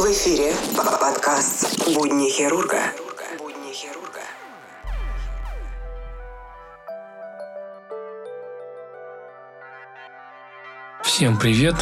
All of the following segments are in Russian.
В эфире подкаст «Будни хирурга». Всем привет!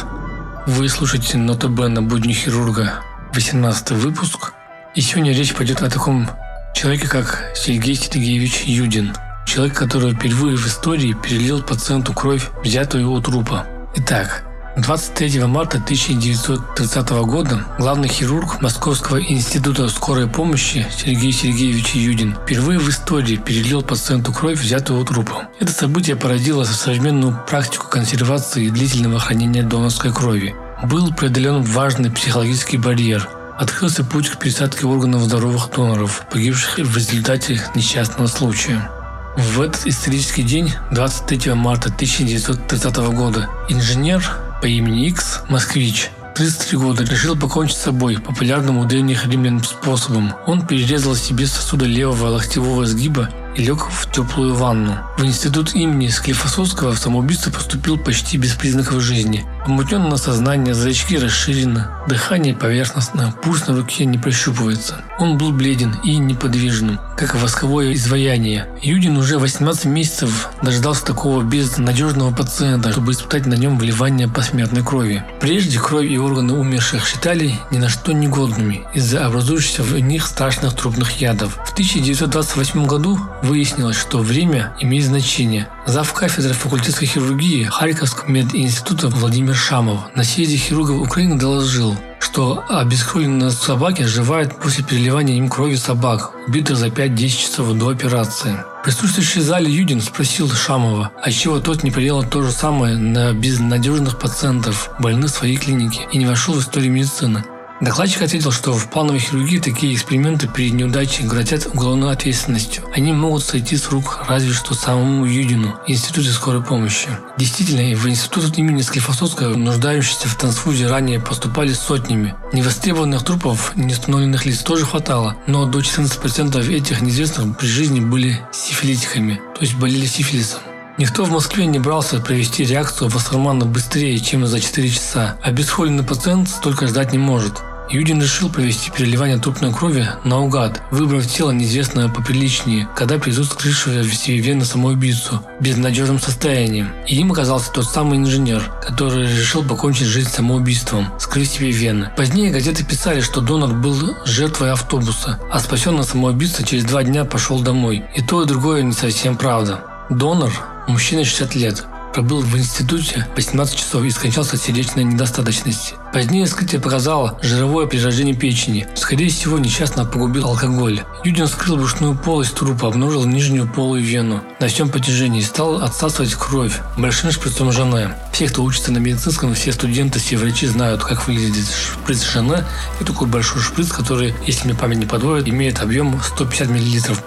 Вы слушаете НОТБ на будни хирурга, 18 выпуск. И сегодня речь пойдет о таком человеке, как Сергей Сергеевич Юдин. Человек, который впервые в истории перелил пациенту кровь, взятую у трупа. Итак, 23 марта 1930 года главный хирург Московского института скорой помощи Сергей Сергеевич Юдин впервые в истории перелил пациенту кровь, взятую у трупа. Это событие породило современную практику консервации и длительного хранения донорской крови. Был преодолен важный психологический барьер. Открылся путь к пересадке органов здоровых доноров, погибших в результате несчастного случая. В этот исторический день, 23 марта 1930 года, инженер по имени Икс, москвич, 33 года, решил покончить с собой популярным у древних римлян способом. Он перерезал себе сосуды левого локтевого сгиба и лег в теплую ванну. В институт имени Склифосовского самоубийца поступил почти без признаков жизни. Помутненное сознание, зрачки расширены, дыхание поверхностно, пульс на руке не прощупывается. Он был бледен и неподвижным, как восковое изваяние. Юдин уже 18 месяцев дождался такого безнадежного пациента, чтобы испытать на нем вливание посмертной крови. Прежде кровь и органы умерших считали ни на что негодными из-за образующихся в них страшных трупных ядов. В 1928 году выяснилось, что время имеет значение. Зав. кафедры факультетской хирургии Харьковского мединститута Владимир Шамов на съезде хирургов Украины доложил, что обескровленные собаки оживают после переливания им крови собак, убитых за 5-10 часов до операции. Присутствующий в зале Юдин спросил Шамова, а чего тот не проделал то же самое на безнадежных пациентов, больных своей клинике, и не вошел в историю медицины. Докладчик ответил, что в плановой хирургии такие эксперименты при неудаче грозят уголовной ответственностью. Они могут сойти с рук разве что самому Юдину, Институте скорой помощи. Действительно, в институт имени Склифосовского нуждающиеся в трансфузии ранее поступали сотнями. Невостребованных трупов неустановленных лиц тоже хватало, но до 14% этих неизвестных при жизни были сифилитиками, то есть болели сифилисом. Никто в Москве не брался провести реакцию Вассермана быстрее, чем за 4 часа. Обесхоленный пациент столько ждать не может. Юдин решил провести переливание трупной крови наугад, выбрав тело неизвестное поприличнее, когда привезут скрывшего в себе вены самоубийцу в безнадежном состоянии. И им оказался тот самый инженер, который решил покончить жизнь самоубийством, скрыть себе вены. Позднее газеты писали, что донор был жертвой автобуса, а спасенный самоубийца через два дня пошел домой. И то и другое не совсем правда. Донор – мужчина 60 лет, пробыл в институте 18 часов и скончался от сердечной недостаточности. Позднее вскрытие показало жировое перерождение печени. Скорее всего, несчастно погубил алкоголь. Юдин скрыл брюшную полость трупа, обнаружил нижнюю полую вену на всем протяжении и стал отсасывать кровь большим шприцом жены. Все, кто учится на медицинском, все студенты, все врачи знают, как выглядит шприц жены. Это такой большой шприц, который, если мне память не подводит, имеет объем 150 мл.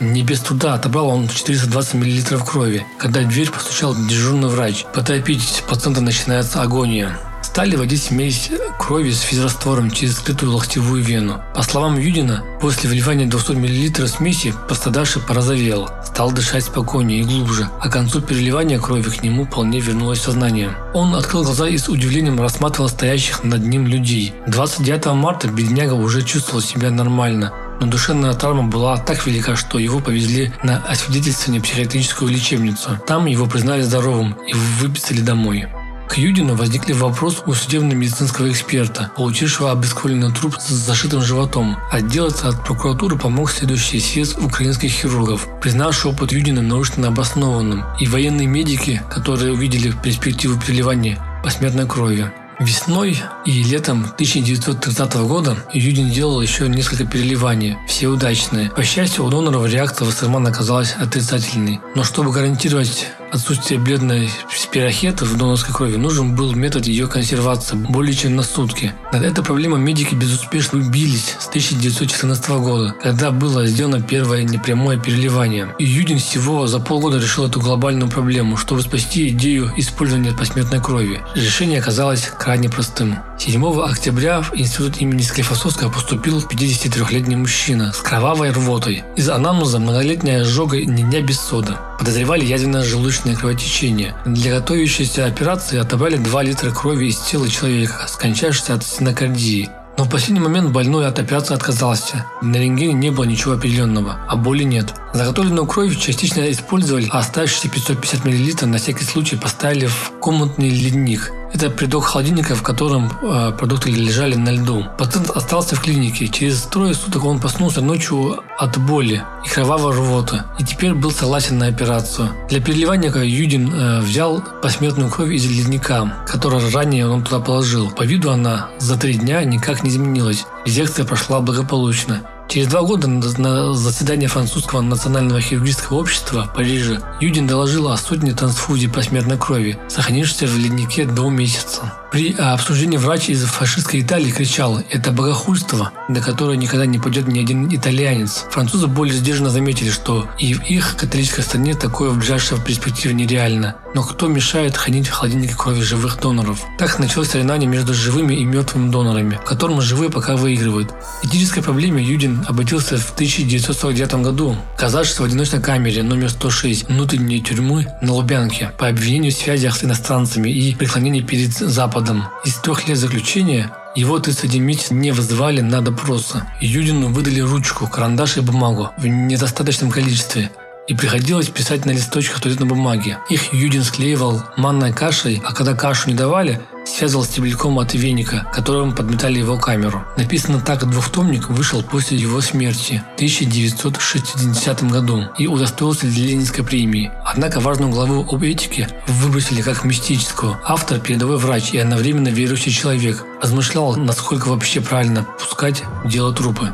Не без труда отобрал он 420 мл крови. Когда в дверь постучал дежурный врач. Поторопитесь, пациента начинается агония. Стали вводить смесь крови с физраствором через скрытую локтевую вену. По словам Юдина, после вливания 200 мл смеси пострадавший порозовел, стал дышать спокойнее и глубже, а к концу переливания крови к нему вполне вернулось сознание. Он открыл глаза и с удивлением рассматривал стоящих над ним людей. 29 марта бедняга уже чувствовал себя нормально, но душевная травма была так велика, что его повезли на освидетельствование в психиатрическую лечебницу. Там его признали здоровым и выписали домой. К Юдину возникли вопросы у судебно-медицинского эксперта, получившего обескровленный труп с зашитым животом. Отделаться от прокуратуры помог следующий съезд украинских хирургов, признавший опыт Юдина научно обоснованным, и военные медики, которые увидели перспективу переливания посмертной крови. Весной и летом 1930 года Юдин делал еще несколько переливаний, все удачные. По счастью, у доноров реакция Вассермана оказалась отрицательной. Но чтобы гарантировать отсутствие бледной спирохеты в донорской крови, нужен был метод ее консервации более чем на сутки. Над этой проблемой медики безуспешно бились с 1914 года, когда было сделано первое непрямое переливание. И Юдин всего за полгода решил эту глобальную проблему, чтобы спасти идею использования посмертной крови. Решение оказалось крайне простым. 7 октября в институт имени Склифосовского поступил 53-летний мужчина с кровавой рвотой. Из анамнеза многолетняя ожога не дня без сода. Подозревали язвенное желудочное кровотечение. Для готовящейся операции отобрали 2 литра крови из тела человека, скончавшегося от стенокардии. Но в последний момент больной от операции отказался. На рентгене не было ничего определенного, а боли нет. Заготовленную кровь частично использовали, а оставшиеся 550 мл на всякий случай поставили в комнатный ледник. Это придок холодильника, в котором э, продукты лежали на льду. Пациент остался в клинике. Через трое суток он проснулся ночью от боли и кровавого рвота. И теперь был согласен на операцию. Для переливания Юдин э, взял посмертную кровь из ледника, которую ранее он туда положил. По виду она за три дня никак не изменилась. Резекция прошла благополучно. Через два года на заседании французского национального хирургического общества в Париже Юдин доложил о сотне трансфузий посмертной крови, сохранившейся в леднике до месяца. При обсуждении врач из фашистской Италии кричал «Это богохульство, до которого никогда не пойдет ни один итальянец». Французы более сдержанно заметили, что и в их католической стране такое в ближайшей перспективе нереально. Но кто мешает хранить в холодильнике крови живых доноров? Так началось соревнование между живыми и мертвыми донорами, в котором живые пока выигрывают. Этической проблеме Юдин обратился в 1949 году, оказавшись в одиночной камере номер 106 внутренней тюрьмы на Лубянке по обвинению в связях с иностранцами и преклонении перед Западом. Из трех лет заключения его 31 месяц не вызывали на допросы. Юдину выдали ручку, карандаш и бумагу в недостаточном количестве и приходилось писать на листочках туалетной бумаги. Их Юдин склеивал манной кашей, а когда кашу не давали, связывал стебельком от веника, которым подметали его камеру. Написано так двухтомник вышел после его смерти в 1960 году и удостоился Ленинской премии. Однако важную главу об этике выбросили как мистическую. Автор – передовой врач и одновременно верующий человек. Размышлял, насколько вообще правильно пускать дело трупы.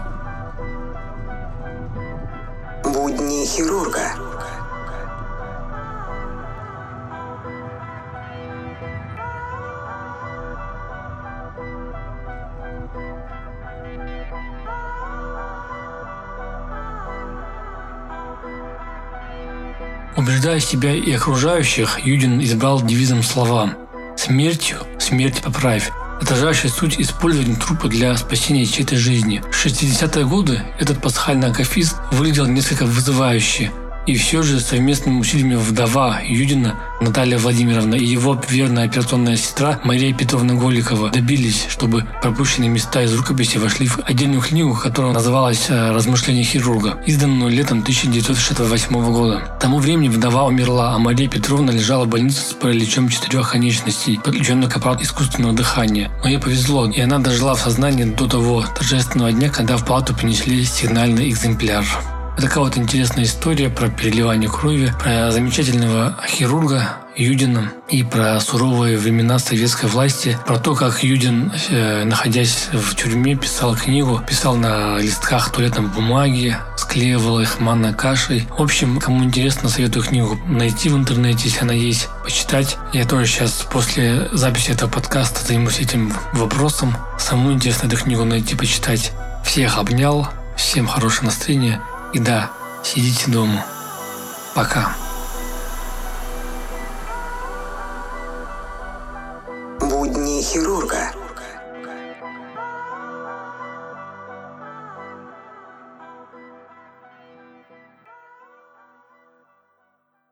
Убеждая себя и окружающих, Юдин избрал девизом слова «Смертью смерть поправь», отражающая суть использования трупа для спасения чьей-то жизни. В 60-е годы этот пасхальный акафист выглядел несколько вызывающе, и все же совместными усилиями вдова Юдина Наталья Владимировна и его верная операционная сестра Мария Петровна Голикова добились, чтобы пропущенные места из рукописи вошли в отдельную книгу, которая называлась э, «Размышления хирурга», изданную летом 1968 года. К тому времени вдова умерла, а Мария Петровна лежала в больнице с параличом четырех конечностей, подключенной к аппарату искусственного дыхания. Но ей повезло, и она дожила в сознании до того торжественного дня, когда в палату принесли сигнальный экземпляр. Такая вот интересная история про переливание крови, про замечательного хирурга Юдина и про суровые времена советской власти, про то, как Юдин, э, находясь в тюрьме, писал книгу, писал на листках туалетной бумаги, склеивал их манной кашей. В общем, кому интересно, советую книгу найти в интернете, если она есть, почитать. Я тоже сейчас после записи этого подкаста займусь этим вопросом. Саму интересно эту книгу найти, почитать. Всех обнял, всем хорошего настроения. И да, сидите дома. Пока.